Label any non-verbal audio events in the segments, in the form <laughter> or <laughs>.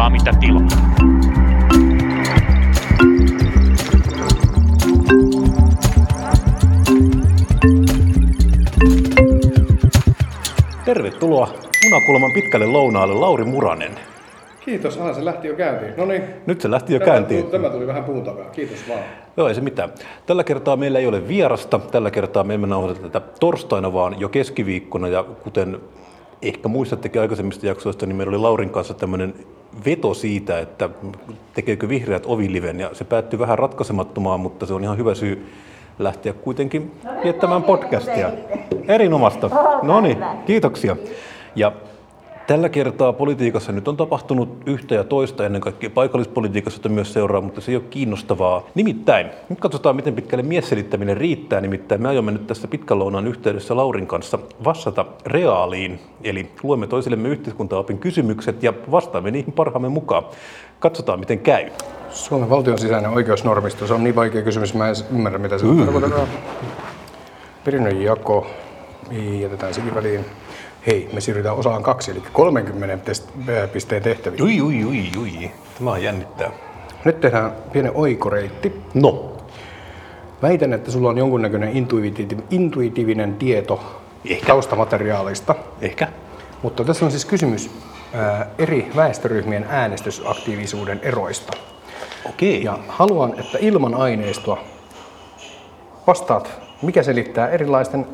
saa mitä tilaa. Tervetuloa Munakulman pitkälle lounaalle Lauri Muranen. Kiitos, aha, se lähti jo käyntiin. No niin. Nyt se lähti jo Tämä, käyntiin. tuli- Tämä tuli vähän puun takaa. Kiitos vaan. Joo, ei se mitään. Tällä kertaa meillä ei ole vierasta. Tällä kertaa me emme nauhoita tätä torstaina, vaan jo keskiviikkona. Ja kuten ehkä muistattekin aikaisemmista jaksoista, niin meillä oli Laurin kanssa tämmöinen veto siitä, että tekeekö vihreät oviliven. Ja se päättyi vähän ratkaisemattomaan, mutta se on ihan hyvä syy lähteä kuitenkin viettämään podcastia. Erinomasta. No niin, kiitoksia. Ja Tällä kertaa politiikassa nyt on tapahtunut yhtä ja toista, ennen kaikkea paikallispolitiikassa, jota myös seuraa, mutta se ei ole kiinnostavaa. Nimittäin, nyt katsotaan miten pitkälle miesselittäminen riittää, nimittäin me aiomme nyt tässä pitkän lounaan yhteydessä Laurin kanssa vastata reaaliin, eli luemme toisillemme yhteiskuntaopin kysymykset ja vastaamme niihin parhaamme mukaan. Katsotaan miten käy. Suomen valtion sisäinen oikeusnormisto, se on niin vaikea kysymys, mä en ymmärrä mitä se tarkoittaa. Perinnön jako, Niin, jätetään sekin väliin. Hei, me siirrytään osaan kaksi, eli 30 test- äh, pisteen tehtäviin. Ui, ui, ui, ui. Tämä on jännittää. Nyt tehdään pieni oikoreitti. No, Väitän, että sulla on jonkunnäköinen intuitiiv- intuitiivinen tieto Ehkä. taustamateriaalista. ehkä. Mutta tässä on siis kysymys ää, eri väestöryhmien äänestysaktiivisuuden eroista. Okei. Ja haluan, että ilman aineistoa vastaat, mikä selittää erilaisten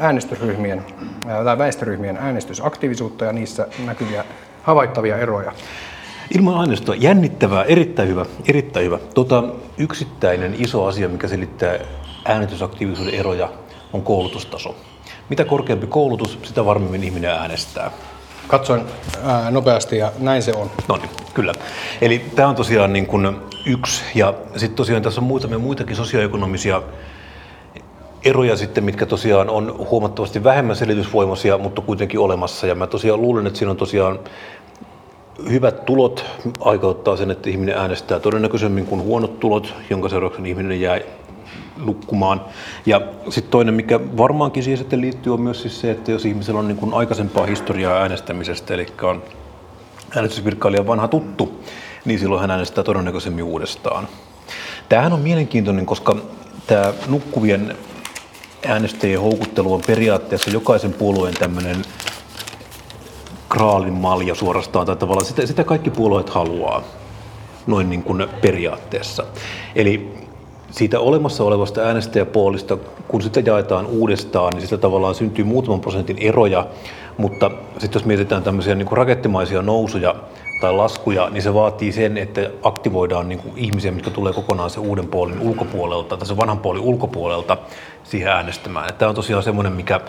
äänestysryhmien ää, tai väestöryhmien äänestysaktiivisuutta ja niissä näkyviä havaittavia eroja. Ilman aineistoa jännittävää, erittäin hyvä, erittäin hyvä. Tota, yksittäinen iso asia, mikä selittää äänestysaktiivisuuden eroja, on koulutustaso. Mitä korkeampi koulutus, sitä varmemmin ihminen äänestää. Katsoin ää, nopeasti ja näin se on. No niin, kyllä. Eli tämä on tosiaan niin kuin yksi, ja sitten tosiaan tässä on muutamia muitakin sosioekonomisia eroja sitten, mitkä tosiaan on huomattavasti vähemmän selitysvoimaisia, mutta kuitenkin olemassa. Ja mä tosiaan luulen, että siinä on tosiaan hyvät tulot aikauttaa sen, että ihminen äänestää todennäköisemmin kuin huonot tulot, jonka seurauksena ihminen jää nukkumaan. Ja sitten toinen, mikä varmaankin siihen sitten liittyy, on myös siis se, että jos ihmisellä on niin kuin aikaisempaa historiaa äänestämisestä, eli on äänestysvirkailija vanha tuttu, niin silloin hän äänestää todennäköisemmin uudestaan. Tämähän on mielenkiintoinen, koska tämä nukkuvien äänestäjien houkuttelu on periaatteessa jokaisen puolueen tämmöinen kraalin malja suorastaan, tai tavallaan sitä, sitä kaikki puolueet haluaa, noin niin kuin periaatteessa. Eli siitä olemassa olevasta äänestäjäpuolista, kun sitä jaetaan uudestaan, niin sitä tavallaan syntyy muutaman prosentin eroja, mutta sitten jos mietitään tämmöisiä niin kuin rakettimaisia nousuja tai laskuja, niin se vaatii sen, että aktivoidaan niin kuin ihmisiä, mitkä tulee kokonaan se uuden puolin ulkopuolelta tai se vanhan puolin ulkopuolelta siihen äänestämään. Tämä on tosiaan semmoinen, mikä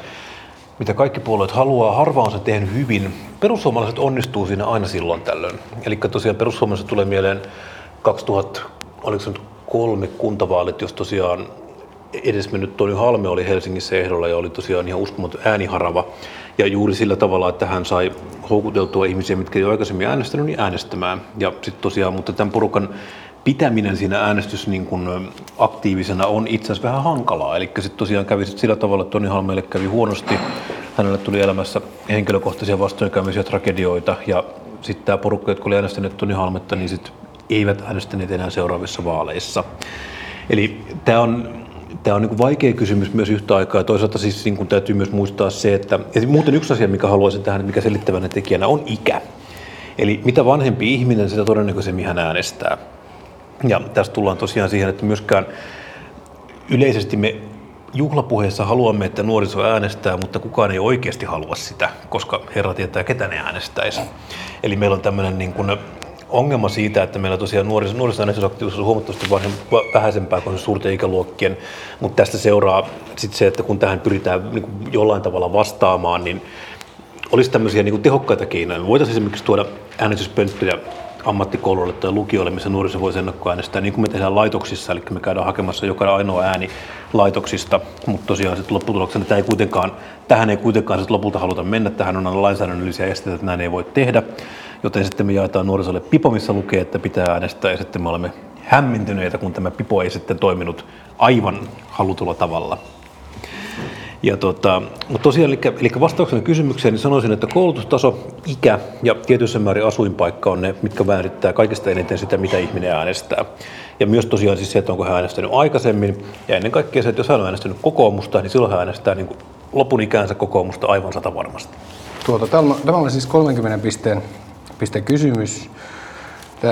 mitä kaikki puolueet haluaa. Harva on se tehnyt hyvin. Perussuomalaiset onnistuu siinä aina silloin tällöin. Eli tosiaan perussuomalaiset tulee mieleen 2000, oliko se nyt kolme kuntavaalit, jos tosiaan edesmennyt Toni Halme oli Helsingissä ehdolla ja oli tosiaan ihan uskomaton ääniharava. Ja juuri sillä tavalla, että hän sai houkuteltua ihmisiä, mitkä ei ole aikaisemmin äänestänyt, niin äänestämään. Ja sitten tosiaan, mutta tämän porukan pitäminen siinä äänestys niin kuin ö, aktiivisena on itse asiassa vähän hankalaa. Eli sitten tosiaan kävi sit sillä tavalla, että Toni Halmeelle kävi huonosti. Hänelle tuli elämässä henkilökohtaisia vastoinkäymisiä, tragedioita. Ja sitten tämä porukka, jotka oli äänestäneet Toni Halmetta, niin sit eivät äänestäneet enää seuraavissa vaaleissa. Eli tämä on, tämä on niin vaikea kysymys myös yhtä aikaa. Toisaalta siis niin kuin täytyy myös muistaa se, että ja muuten yksi asia, mikä haluaisin tähän, mikä selittävänä tekijänä on ikä. Eli mitä vanhempi ihminen, sitä todennäköisemmin hän äänestää. Ja tässä tullaan tosiaan siihen, että myöskään yleisesti me juhlapuheessa haluamme, että nuoriso äänestää, mutta kukaan ei oikeasti halua sitä, koska herra tietää, ketä ne äänestäisi. Eli meillä on tämmöinen niin kuin ongelma siitä, että meillä tosiaan nuoris- nuorisoäänestysaktiivisuus on huomattavasti vanhem- va- vähäisempää kuin suurten ikäluokkien, mutta tästä seuraa sitten se, että kun tähän pyritään niin kuin jollain tavalla vastaamaan, niin olisi tämmöisiä niin kuin tehokkaita keinoja. Voitaisiin esimerkiksi tuoda äänestyspönttöjä ammattikouluille tai lukioille, missä nuoriso voisi ennakkoäänestää, niin kuin me tehdään laitoksissa, eli me käydään hakemassa joka ainoa ääni laitoksista, mutta tosiaan sitten lopputuloksena tämä ei kuitenkaan, tähän ei kuitenkaan sitten lopulta haluta mennä, tähän on aina lainsäädännöllisiä esteitä, että näin ei voi tehdä, joten sitten me jaetaan nuorisolle pipo, missä lukee, että pitää äänestää, ja sitten me olemme hämmentyneitä, kun tämä pipo ei sitten toiminut aivan halutulla tavalla. Ja tota, mutta tosiaan, eli, eli vastauksena kysymykseen, niin sanoisin, että koulutustaso, ikä ja tietyssä määrin asuinpaikka on ne, mitkä määrittää kaikista eniten sitä, mitä ihminen äänestää. Ja myös tosiaan siis se, että onko hän äänestänyt aikaisemmin, ja ennen kaikkea se, että jos hän on äänestänyt kokoomusta, niin silloin hän äänestää niin kuin lopun ikäänsä kokoomusta aivan sata varmasti. Tuota, tämä, oli siis 30 pisteen, pisteen kysymys.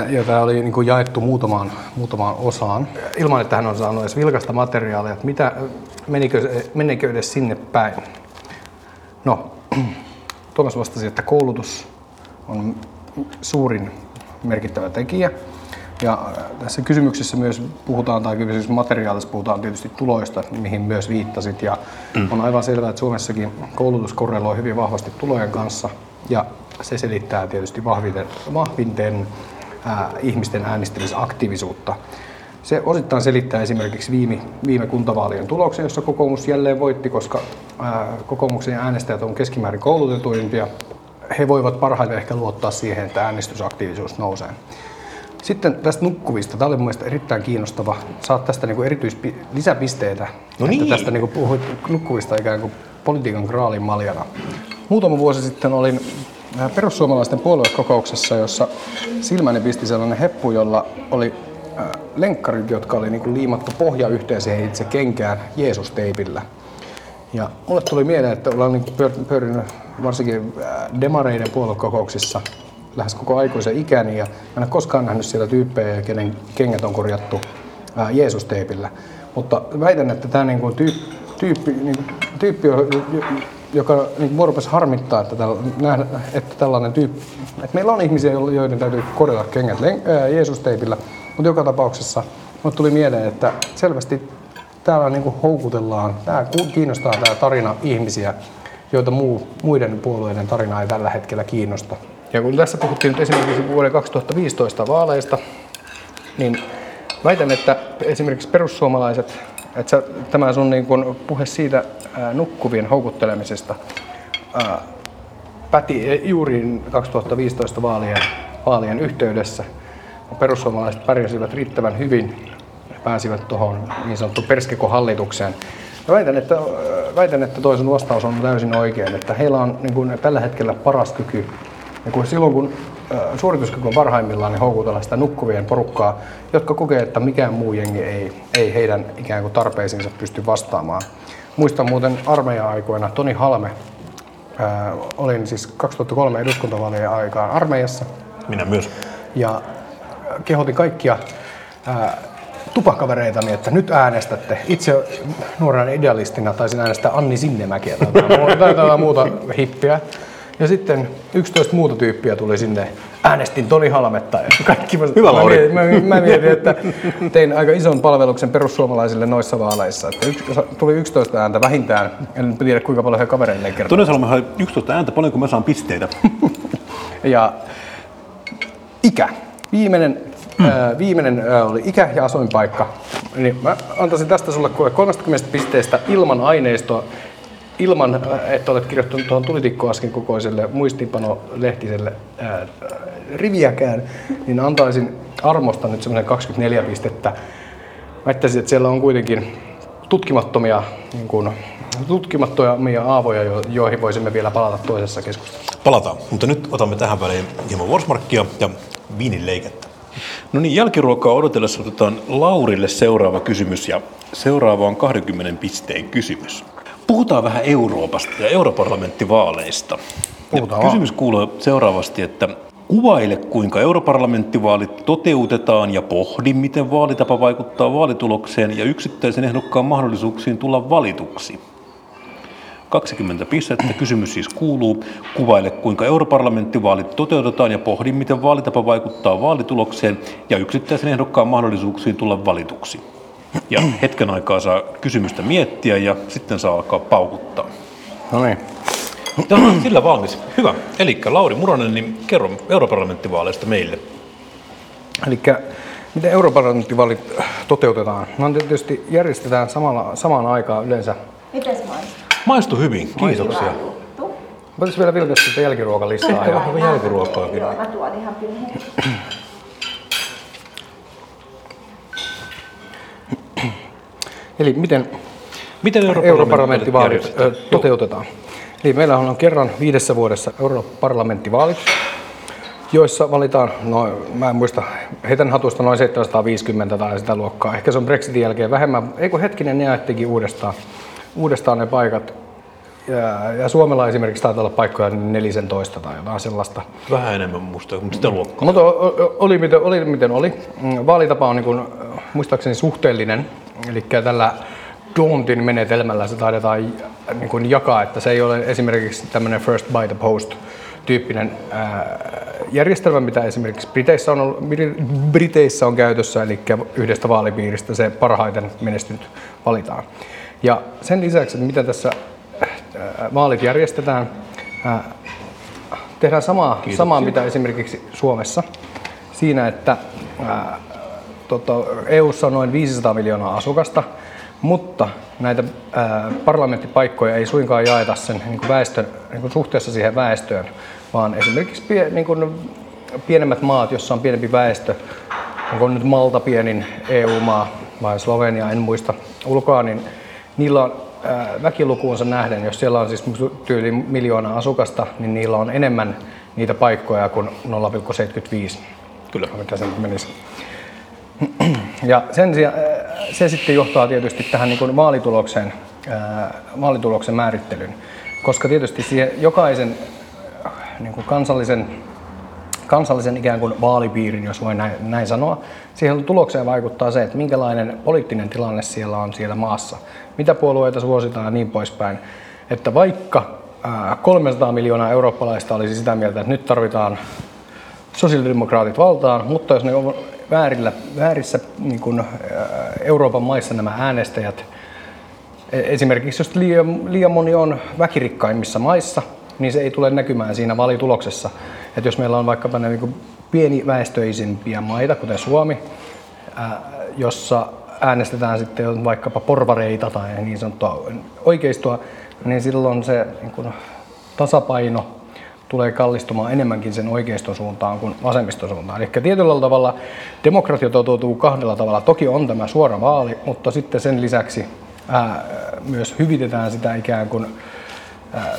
Ja tämä oli niin kuin jaettu muutamaan, muutamaan osaan, ilman että hän on saanut edes vilkasta materiaalia, että mitä, menikö, menikö edes sinne päin. No, <clears throat> Tuomas vastasi, että koulutus on suurin merkittävä tekijä. Ja tässä kysymyksessä myös puhutaan, tai materiaalissa puhutaan tietysti tuloista, mihin myös viittasit. Ja mm. on aivan selvää, että Suomessakin koulutus korreloi hyvin vahvasti tulojen kanssa. Ja se selittää tietysti vahviten, vahvinten ää, ihmisten äänestämisaktiivisuutta. Se osittain selittää esimerkiksi viime, viime kuntavaalien tuloksen, jossa kokoomus jälleen voitti, koska ää, kokoomuksen äänestäjät on keskimäärin koulutetuimpia. He voivat parhaiten ehkä luottaa siihen, että äänestysaktiivisuus nousee. Sitten tästä nukkuvista. Tämä oli mun mielestä erittäin kiinnostava. Saat tästä niin erityis lisäpisteitä. No niin. Että tästä niin kuin puhuit nukkuvista ikään kuin politiikan graalin maljana. Muutama vuosi sitten olin äh, perussuomalaisten puoluekokouksessa, jossa silmäni pisti sellainen heppu, jolla oli äh, lenkkarit, jotka oli niin kuin liimattu pohja yhteen siihen itse kenkään Jeesus-teipillä. Ja mulle tuli mieleen, että ollaan niin pyörinyt varsinkin äh, demareiden puoluekokouksissa lähes koko aikuisen ikäni ja en ole koskaan nähnyt siellä tyyppejä, kenen kengät on korjattu Jeesus-teipillä. Mutta väitän, että tämä niin kuin tyyppi, tyyppi, niin kuin, tyyppi joka niin kuin harmittaa, että, täl, nähdä, että tällainen tyyppi, että meillä on ihmisiä, joiden täytyy korjata kengät Jeesus-teipillä, mutta joka tapauksessa minulle tuli mieleen, että selvästi täällä niin kuin houkutellaan, tämä kiinnostaa tämä tarina ihmisiä, joita muu, muiden puolueiden tarina ei tällä hetkellä kiinnosta. Ja kun tässä puhuttiin nyt esimerkiksi vuoden 2015 vaaleista, niin väitän, että esimerkiksi perussuomalaiset, että tämä sun niin kun puhe siitä ää, nukkuvien houkuttelemisesta ää, päti juuri 2015 vaalien, vaalien yhteydessä. Perussuomalaiset pärjäsivät riittävän hyvin ja pääsivät tuohon niin sanottuun Perskeko-hallitukseen. Ja väitän, että, väitän, että toisen vastaus on täysin oikein, että heillä on niin kuin, tällä hetkellä paras kyky ja kun silloin kun suorituskyky on parhaimmillaan, niin houkutella sitä nukkuvien porukkaa, jotka kokee, että mikään muu jengi ei, ei heidän ikään kuin tarpeisiinsa pysty vastaamaan. Muistan muuten armeija-aikoina Toni Halme, ää, olin siis 2003 eduskuntavaalien aikaan armeijassa. Minä myös. Ja kehotin kaikkia ää, tupakavereitani, että nyt äänestätte. Itse nuorena idealistina taisin äänestää Anni Sinnemäkiä tai jotain muuta hippiä. Ja sitten 11 muuta tyyppiä tuli sinne. Äänestin Toni Halmetta ja <laughs> kaikki. Hyvä mä, mietin, mä, mä mietin, että tein aika ison palveluksen perussuomalaisille noissa vaaleissa. Että yksi, tuli 11 ääntä vähintään. En tiedä kuinka paljon he kavereille kertoo. Toni Salma 11 ääntä, paljon kun mä saan pisteitä. <laughs> ja ikä. Viimeinen Hmm. viimeinen oli ikä ja asuinpaikka. Niin mä antaisin tästä sulle 30 pisteestä ilman aineistoa ilman, äh, että olet kirjoittanut tuohon tulitikkoaskin kokoiselle muistiinpano-lehtiselle ää, riviäkään, niin antaisin armosta nyt semmoinen 24 pistettä. Väittäisin, että siellä on kuitenkin tutkimattomia, niin kuin, tutkimattomia aavoja, joihin voisimme vielä palata toisessa keskustelussa. Palataan, mutta nyt otamme tähän väliin hieman Worsmarkia ja viinin leikettä. No niin, jälkiruokaa odotellessa otetaan Laurille seuraava kysymys ja seuraava on 20 pisteen kysymys. Puhutaan vähän Euroopasta ja europarlamenttivaaleista. Puhutaan kysymys kuuluu seuraavasti, että kuvaile kuinka europarlamenttivaalit toteutetaan ja pohdi, miten vaalitapa vaikuttaa vaalitulokseen ja yksittäisen ehdokkaan mahdollisuuksiin tulla valituksi. 20 pistettä. Kysymys siis kuuluu, kuvaile kuinka europarlamenttivaalit toteutetaan ja pohdi, miten vaalitapa vaikuttaa vaalitulokseen ja yksittäisen ehdokkaan mahdollisuuksiin tulla valituksi. Ja hetken aikaa saa kysymystä miettiä ja sitten saa alkaa paukuttaa. No niin. Tämä on sillä valmis. Hyvä. Eli Lauri Muronen, niin kerro europarlamenttivaaleista meille. Eli miten europarlamenttivaalit toteutetaan? No tietysti järjestetään samalla, samaan aikaan yleensä. Miten maistuu? Maistu hyvin, kiitoksia. Voitaisiin vielä vilkaista sitä jälkiruokalistaa. Ehkä vähän jälkiruokaa kyllä. Joo, mä tuon ihan kyllä. Eli miten Miten europarlamenttivaalit ö, toteutetaan. Eli meillä on kerran viidessä vuodessa europarlamenttivaalit, joissa valitaan, no mä en muista, heitän hatusta noin 750 tai sitä luokkaa. Ehkä se on Brexitin jälkeen vähemmän. Eikö hetkinen, ne jaettikin uudestaan, uudestaan ne paikat. Ja, ja Suomella esimerkiksi taitaa olla paikkoja 14 tai jotain sellaista. Vähän enemmän musta, mutta sitä luokkaa. Mutta oli miten oli. Miten oli. Mm, Vaalitapa on niin kuin, muistaakseni suhteellinen, eli tällä Dauntin menetelmällä se taidetaan niin kuin jakaa, että se ei ole esimerkiksi tämmöinen first by the post tyyppinen ää, järjestelmä, mitä esimerkiksi Briteissä on, ollut, Bri- Briteissä on käytössä, eli yhdestä vaalipiiristä se parhaiten menestynyt valitaan. Ja sen lisäksi, että miten tässä ää, vaalit järjestetään, ää, tehdään samaa, samaa mitä esimerkiksi Suomessa siinä, että tota, EU:ssa on noin 500 miljoonaa asukasta, mutta näitä ää, parlamenttipaikkoja ei suinkaan jaeta sen niin kuin väestön, niin kuin suhteessa siihen väestöön, vaan esimerkiksi pie, niin kuin pienemmät maat, joissa on pienempi väestö, onko nyt Malta pienin EU-maa vai Slovenia, en muista ulkoa, niin niillä on ää, väkilukuunsa nähden, jos siellä on siis tyyli miljoona asukasta, niin niillä on enemmän niitä paikkoja kuin 0,75. Kyllä. Mitä se nyt menisi. Ja sen sijaan, ää, se sitten johtaa tietysti tähän niin kuin vaalitulokseen, ää, vaalituloksen määrittelyyn, koska tietysti siihen jokaisen äh, niin kuin kansallisen kansallisen ikään kuin vaalipiirin, jos voi näin, näin sanoa. Siihen tulokseen vaikuttaa se, että minkälainen poliittinen tilanne siellä on siellä maassa, mitä puolueita suositaan ja niin poispäin. Että vaikka ää, 300 miljoonaa eurooppalaista olisi sitä mieltä, että nyt tarvitaan sosiaalidemokraatit valtaan, mutta jos ne väärillä, väärissä niin kuin, ää, Euroopan maissa nämä äänestäjät, e- esimerkiksi jos liian, liian moni on väkirikkaimmissa maissa, niin se ei tule näkymään siinä valituloksessa. Että jos meillä on vaikkapa ne niin pieniväestöisimpiä maita, kuten Suomi, ää, jossa äänestetään sitten vaikkapa porvareita tai niin sanottua oikeistoa, niin silloin se niin kuin, tasapaino tulee kallistumaan enemmänkin sen oikeiston suuntaan kuin vasemmiston suuntaan. Eli tietyllä tavalla demokratia toteutuu kahdella tavalla. Toki on tämä suora vaali, mutta sitten sen lisäksi ää, myös hyvitetään sitä ikään kuin ää,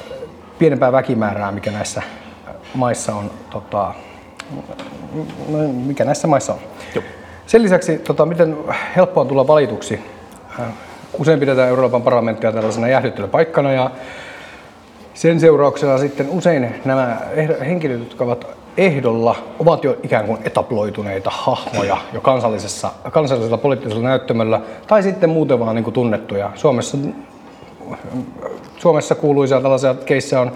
pienempää väkimäärää, mikä näissä maissa on, tota, mikä näissä maissa on. Joo. Sen lisäksi, tota, miten helppoa on tulla valituksi. Usein pidetään Euroopan parlamenttia tällaisena jäähdyttelypaikkana ja sen seurauksena sitten usein nämä henkilöt, jotka ovat ehdolla, ovat jo ikään kuin etaploituneita hahmoja jo kansallisessa, kansallisella poliittisella näyttämöllä tai sitten muuten vaan niin kuin tunnettuja. Suomessa Suomessa kuuluisia tällaisia keissejä on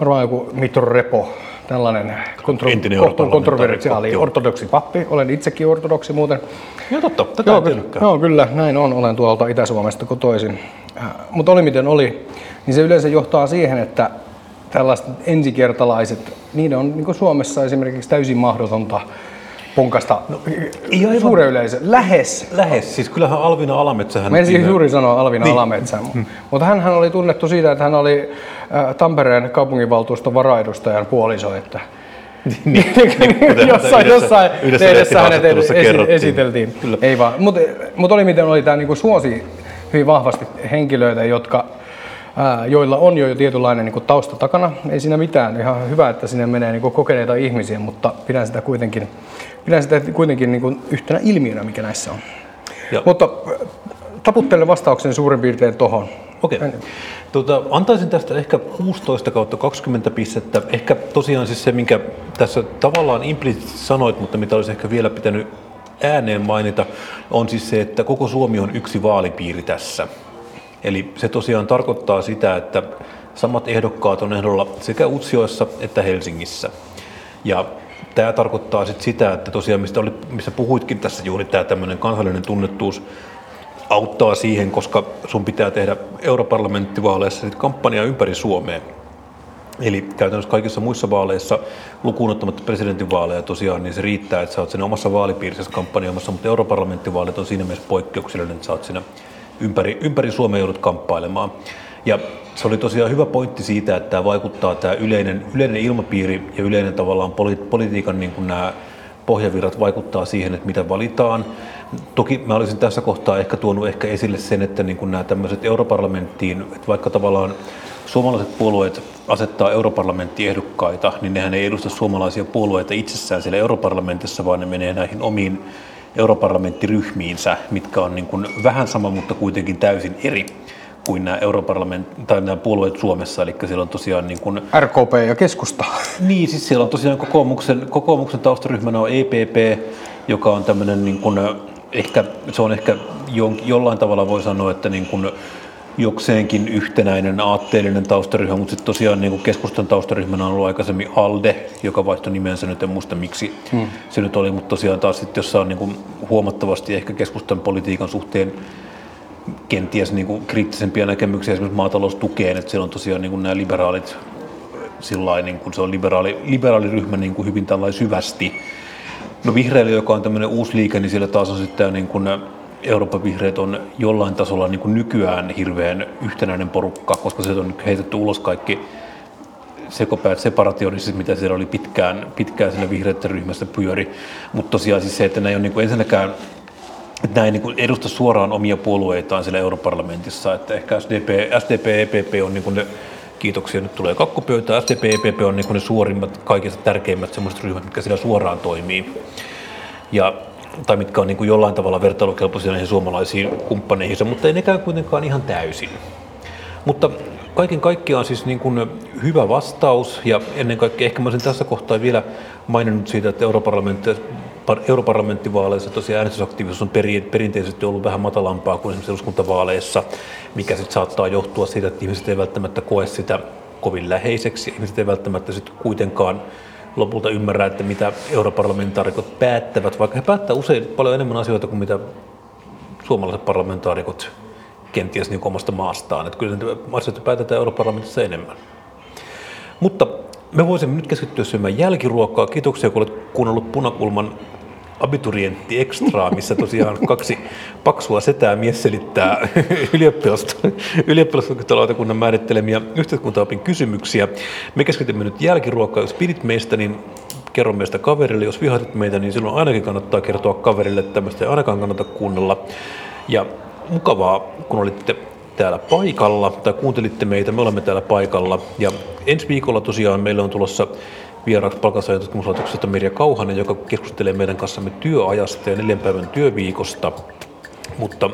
varmaan joku Mitro Repo, tällainen kontro- kohtuun kontroversiaali ortodoksi pappi. Olen itsekin ortodoksi muuten. Joo, totta. Tätä Joo, en ky- tiennytkään. joo, kyllä, näin on. Olen tuolta Itä-Suomesta kotoisin. Äh, Mutta oli miten oli, niin se yleensä johtaa siihen, että tällaiset ensikertalaiset, niiden on niin Suomessa esimerkiksi täysin mahdotonta punkasta no, aivan- suuren yleisö. Lähes Lähes. Siis kyllähän Alvina Alametsähän... Mä viime- juuri sanoa Alvina Niin. niin. Alametsä, mutta hän oli tunnettu siitä, että hän oli äh, Tampereen kaupunginvaltuuston varaedustajan puoliso, että Niin, <laughs> kuten jossain, yhdessä- jossain yhdessä lehdessä hänet esi- esiteltiin. Kyllä. Ei vaan, mutta mut oli miten oli tämä niinku suosi hyvin vahvasti henkilöitä, jotka joilla on jo tietynlainen niin tausta takana. Ei siinä mitään, ihan hyvä, että sinne menee niin kokeneita ihmisiä, mutta pidän sitä kuitenkin, pidän sitä kuitenkin niin yhtenä ilmiönä, mikä näissä on. Joo. Mutta taputtelen vastauksen suurin piirtein tohon. Okei. Tota, antaisin tästä ehkä 16 kautta 20 pistettä. Ehkä tosiaan siis se, minkä tässä tavallaan implisiittisesti sanoit, mutta mitä olisi ehkä vielä pitänyt ääneen mainita, on siis se, että koko Suomi on yksi vaalipiiri tässä. Eli se tosiaan tarkoittaa sitä, että samat ehdokkaat on ehdolla sekä Utsioissa että Helsingissä. Ja tämä tarkoittaa sit sitä, että tosiaan mistä, oli, missä puhuitkin tässä juuri tämä tämmöinen kansallinen tunnettuus auttaa siihen, koska sun pitää tehdä europarlamenttivaaleissa sit kampanjaa ympäri Suomea. Eli käytännössä kaikissa muissa vaaleissa, lukuun ottamatta presidentinvaaleja tosiaan, niin se riittää, että sä oot siinä omassa vaalipiirissä kampanjoimassa, mutta europarlamenttivaalit on siinä mielessä poikkeuksellinen, että sä oot siinä ympäri, ympäri Suomea joudut kamppailemaan. Ja se oli tosiaan hyvä pointti siitä, että tämä vaikuttaa tämä yleinen, yleinen ilmapiiri ja yleinen tavallaan poli, politiikan niin kuin nämä pohjavirrat vaikuttaa siihen, että mitä valitaan. Toki mä olisin tässä kohtaa ehkä tuonut ehkä esille sen, että niin kuin nämä tämmöiset europarlamenttiin, että vaikka tavallaan suomalaiset puolueet asettaa europarlamenttiehdokkaita, niin nehän ei edusta suomalaisia puolueita itsessään siellä europarlamentissa, vaan ne menee näihin omiin europarlamenttiryhmiinsä, mitkä on niin kuin vähän sama, mutta kuitenkin täysin eri kuin nämä, europarlament- tai nämä puolueet Suomessa, eli siellä on tosiaan niin kuin, RKP ja keskusta. <laughs> niin, siis siellä on tosiaan kokoomuksen, kokoomuksen taustaryhmänä on EPP, joka on tämmöinen niin kuin, ehkä, se on ehkä jon, jollain tavalla voi sanoa, että niin kuin, jokseenkin yhtenäinen aatteellinen taustaryhmä, mutta sitten tosiaan niin kuin keskustan taustaryhmänä on ollut aikaisemmin ALDE, joka vaihtoi nimensä, nyt en muista miksi hmm. se nyt oli, mutta tosiaan taas sitten, jossa on niin kuin huomattavasti ehkä keskustan politiikan suhteen kenties niin kuin kriittisempiä näkemyksiä esimerkiksi maataloustukeen, että siellä on tosiaan niin kuin nämä liberaalit, sillain, niin kuin se on liberaali, liberaaliryhmä niin kuin hyvin tällainen syvästi. No vihreillä, joka on tämmöinen uusi liike, niin siellä taas on sitten niin kuin Euroopan vihreät on jollain tasolla niin kuin nykyään hirveän yhtenäinen porukka, koska se on heitetty ulos kaikki sekopäät separationistit, mitä siellä oli pitkään, pitkään siinä vihreiden ryhmässä pyöri. Mutta tosiaan siis se, että näin on niin kuin ensinnäkään että näin niin edusta suoraan omia puolueitaan siellä europarlamentissa, että ehkä SDP, SDP EPP on niin kuin ne, kiitoksia, nyt tulee kakkupöytä, SDP EPP on niin kuin ne suorimmat, kaikista tärkeimmät semmoiset ryhmät, mitkä siellä suoraan toimii. Ja tai mitkä on niin kuin jollain tavalla vertailukelpoisia näihin suomalaisiin kumppaneihinsa, mutta ei nekään kuitenkaan ihan täysin. Mutta kaiken kaikkiaan siis niin kuin hyvä vastaus ja ennen kaikkea ehkä mä olisin tässä kohtaa vielä maininnut siitä, että europarlamentti, europarlamenttivaaleissa tosiaan äänestysaktiivisuus on peri, perinteisesti ollut vähän matalampaa kuin esimerkiksi eduskuntavaaleissa, mikä sitten saattaa johtua siitä, että ihmiset ei välttämättä koe sitä kovin läheiseksi, ihmiset ei välttämättä sitten kuitenkaan lopulta ymmärrä, että mitä europarlamentaarikot päättävät, vaikka he päättävät usein paljon enemmän asioita kuin mitä suomalaiset parlamentaarikot kenties niin omasta maastaan. Että kyllä asioita päätetään europarlamentissa enemmän. Mutta me voisimme nyt keskittyä syömään jälkiruokaa. Kiitoksia, kun olet kuunnellut Punakulman abiturientti ekstraa, missä tosiaan kaksi paksua setää mies selittää <laughs> ylioppilastutkinto määrittelemiä yhteiskuntaopin kysymyksiä. Me keskitymme nyt jälkiruokaa. Jos pidit meistä, niin kerro meistä kaverille. Jos vihatit meitä, niin silloin ainakin kannattaa kertoa kaverille, tämmöistä ei ainakaan kannata kuunnella. Ja mukavaa, kun olitte täällä paikalla tai kuuntelitte meitä. Me olemme täällä paikalla. Ja ensi viikolla tosiaan meillä on tulossa vieraaksi palkansaajatutkimuslaitoksesta Mirja Kauhanen, joka keskustelee meidän kanssamme työajasta ja neljän päivän työviikosta. Mutta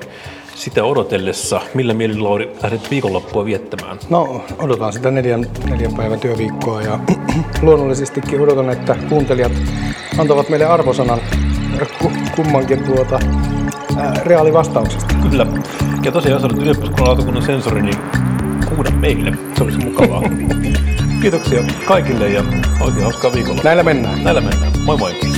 sitä odotellessa, millä mielin Lauri lähdet viikonloppua viettämään? No, odotan sitä neljän, neljän päivän työviikkoa ja <clears throat> luonnollisestikin odotan, että kuuntelijat antavat meille arvosanan kummankin tuota, ää, reaalivastauksesta. Kyllä. Ja tosiaan, jos olet ylioppilaskunnan sensori, niin huuda meille. Se olisi mukavaa. <laughs> Kiitoksia kaikille ja oikein hauskaa viikolla. Näillä mennään. Näillä mennään. Moi moi.